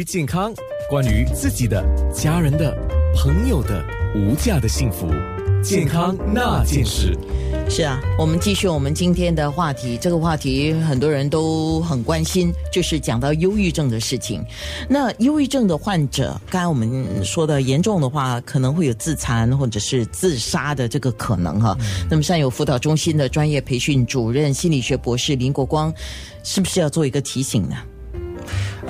于健康，关于自己的、家人的、朋友的无价的幸福，健康那件事。是啊，我们继续我们今天的话题。这个话题很多人都很关心，就是讲到忧郁症的事情。那忧郁症的患者，刚才我们说的严重的话，可能会有自残或者是自杀的这个可能哈。那么，善有辅导中心的专业培训主任心理学博士林国光，是不是要做一个提醒呢？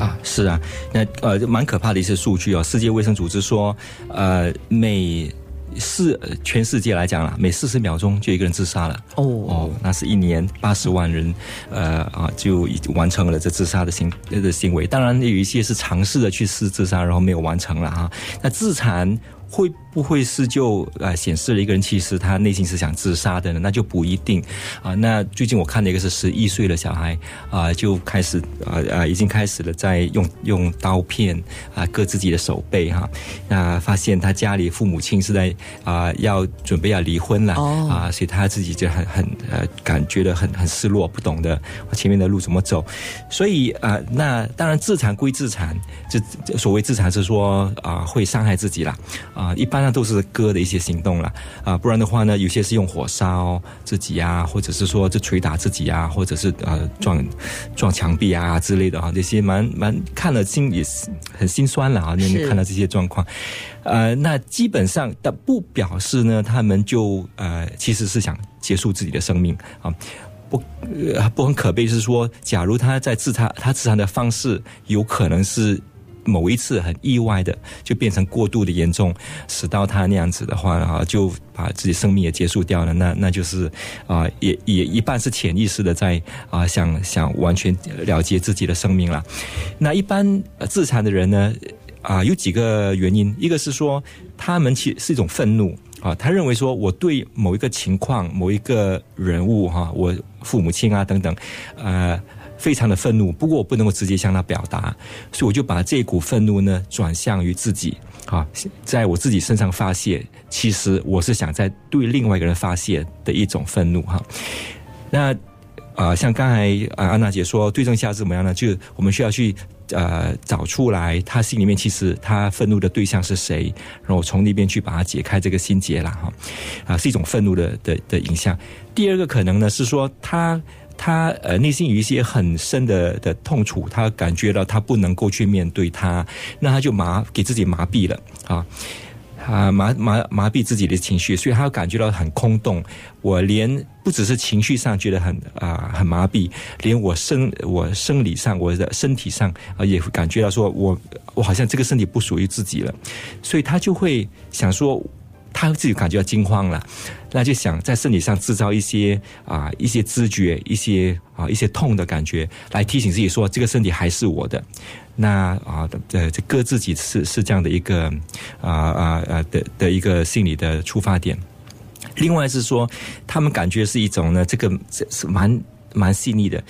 啊，是啊，那呃，蛮可怕的一些数据哦。世界卫生组织说，呃，每四全世界来讲啦，每四十秒钟就一个人自杀了。哦哦，那是一年八十万人，呃啊，就已经完成了这自杀的行的行为。当然，有一些是尝试的去试自杀，然后没有完成了哈。那自残会。不会是就呃显示了一个人其实他内心是想自杀的呢？那就不一定啊。那最近我看的一个是十一岁的小孩啊，就开始啊啊已经开始了在用用刀片啊割自己的手背哈。那发现他家里父母亲是在啊要准备要离婚了啊，所以他自己就很很呃感觉得很很失落，不懂得前面的路怎么走。所以啊，那当然自残归自残，这所谓自残是说啊会伤害自己啦啊一般。那都是哥的一些行动了啊，不然的话呢，有些是用火烧自己啊，或者是说就捶打自己啊，或者是呃撞撞墙壁啊之类的啊，这些蛮蛮看了心也是很心酸了啊。你看到这些状况，呃，那基本上的不表示呢，他们就呃其实是想结束自己的生命啊，不不很可悲是说，假如他在自残，他自残的方式有可能是。某一次很意外的就变成过度的严重，使到他那样子的话啊，就把自己生命也结束掉了。那那就是啊，也也一半是潜意识的在啊想想完全了结自己的生命了。那一般自残的人呢啊，有几个原因，一个是说他们其是一种愤怒啊，他认为说我对某一个情况、某一个人物哈，我父母亲啊等等，呃。非常的愤怒，不过我不能够直接向他表达，所以我就把这股愤怒呢转向于自己，啊，在我自己身上发泄。其实我是想在对另外一个人发泄的一种愤怒，哈。那啊，像刚才啊安娜姐说，对症下治怎么样呢？就我们需要去呃找出来他心里面其实他愤怒的对象是谁，然后从那边去把它解开这个心结了，哈。啊，是一种愤怒的的的影响。第二个可能呢是说他。他呃内心有一些很深的的痛楚，他感觉到他不能够去面对他，那他就麻给自己麻痹了啊，啊麻麻麻痹自己的情绪，所以他感觉到很空洞。我连不只是情绪上觉得很啊很麻痹，连我生我生理上我的身体上啊也会感觉到说我我好像这个身体不属于自己了，所以他就会想说。他自己感觉到惊慌了，那就想在身体上制造一些啊一些知觉，一些啊一些痛的感觉，来提醒自己说这个身体还是我的。那啊这这割自己是是这样的一个啊啊啊的的一个心理的出发点。另外是说，他们感觉是一种呢，这个是蛮蛮细腻的。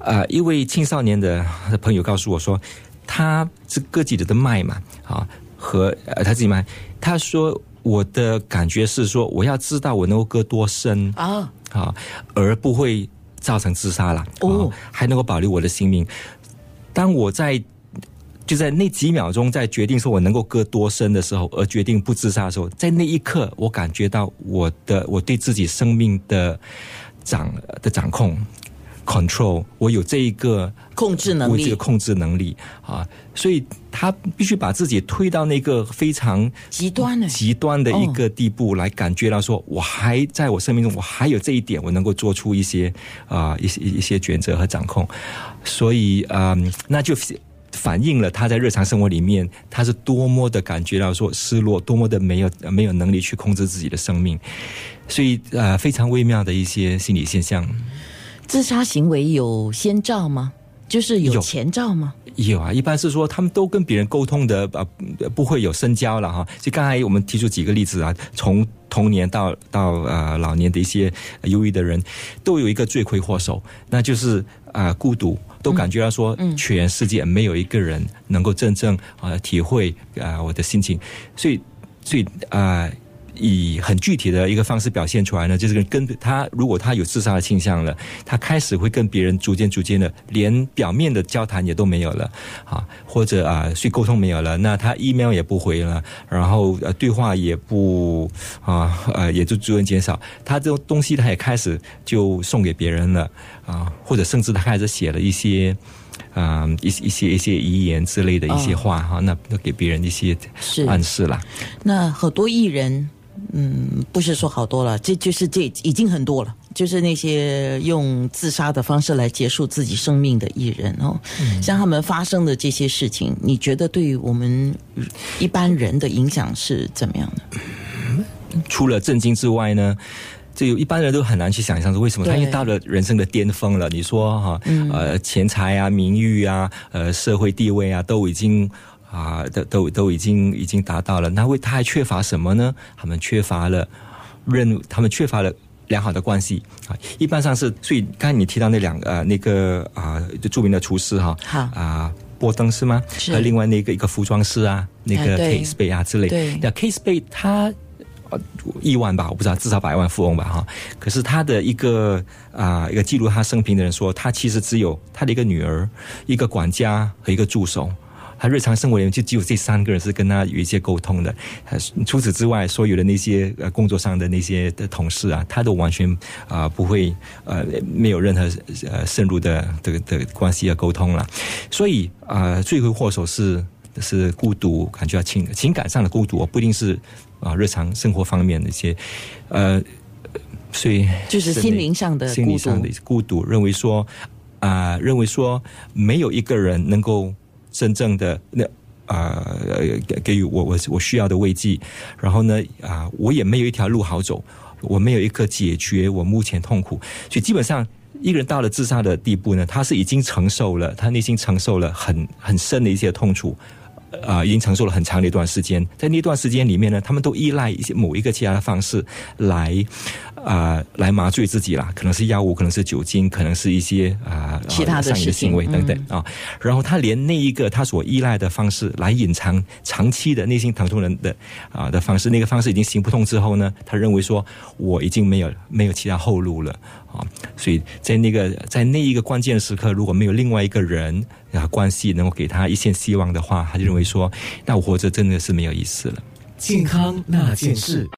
啊，一位青少年的朋友告诉我说，他是割自己的脉嘛，啊和他自己脉，他说。我的感觉是说，我要知道我能够割多深啊，啊，而不会造成自杀了哦，还能够保留我的性命。当我在就在那几秒钟在决定说我能够割多深的时候，而决定不自杀的时候，在那一刻，我感觉到我的我对自己生命的掌的掌控。control，我有这一个控制能力，这个控制能力啊，所以他必须把自己推到那个非常极端的。极端的一个地步，来感觉到说，我还在我生命中，我还有这一点，我能够做出一些啊一些一些抉择和掌控，所以啊，那就反映了他在日常生活里面，他是多么的感觉到说失落，多么的没有没有能力去控制自己的生命，所以呃，非常微妙的一些心理现象。自杀行为有先兆吗？就是有前兆吗？有啊，一般是说他们都跟别人沟通的，呃，不会有深交了哈。就刚才我们提出几个例子啊，从童年到到呃老年的一些忧郁的人，都有一个罪魁祸首，那就是啊孤独，都感觉到说全世界没有一个人能够真正啊体会啊我的心情，所以所以啊。以很具体的一个方式表现出来呢，就是跟他如果他有自杀的倾向了，他开始会跟别人逐渐逐渐的连表面的交谈也都没有了啊，或者啊，去沟通没有了，那他 email 也不回了，然后呃对话也不啊呃也就逐渐减少，他这种东西他也开始就送给别人了啊，或者甚至他开始写了一些。啊，一一些一些遗言之类的一些话哈，那那给别人一些暗示啦。那很多艺人，嗯，不是说好多了，这就是这已经很多了，就是那些用自杀的方式来结束自己生命的艺人哦。像他们发生的这些事情，你觉得对于我们一般人的影响是怎么样的？除了震惊之外呢？这有一般人都很难去想象，是为什么他已经到了人生的巅峰了？你说哈，呃，钱财啊、名誉啊、呃，社会地位啊，都已经啊，都都都已经已经达到了。那为他还缺乏什么呢？他们缺乏了任，他们缺乏了良好的关系啊。一般上是，所以刚才你提到那两个呃，那个啊，就著名的厨师哈，啊，波登是吗？是。另外那个一个服装师啊，那个 Casey 啊之类。对。那 Casey 他。亿万吧，我不知道，至少百万富翁吧，哈。可是他的一个啊，一个记录他生平的人说，他其实只有他的一个女儿、一个管家和一个助手。他日常生活里面就只有这三个人是跟他有一些沟通的。除此之外，所有的那些呃工作上的那些的同事啊，他都完全啊不会呃没有任何呃深入的这个的关系和沟通了。所以啊，罪魁祸首是是孤独，感觉到情情感上的孤独，不一定是。啊，日常生活方面的一些，呃，所以就是心灵上的心理上的孤独，认为说啊，认为说没有一个人能够真正的那啊给给予我我我需要的慰藉，然后呢啊，我也没有一条路好走，我没有一个解决我目前痛苦，所以基本上一个人到了自杀的地步呢，他是已经承受了，他内心承受了很很深的一些痛楚。啊，已经承受了很长的一段时间，在那段时间里面呢，他们都依赖一些某一个其他的方式来啊，来麻醉自己啦，可能是药物，可能是酒精，可能是一些啊其他的行为等等啊。然后他连那一个他所依赖的方式来隐藏长期的内心疼痛人的啊的方式，那个方式已经行不通之后呢，他认为说我已经没有没有其他后路了啊。所以在那个在那一个关键时刻，如果没有另外一个人。啊，关系能够给他一线希望的话，他就认为说，那我活着真的是没有意思了。健康那件事。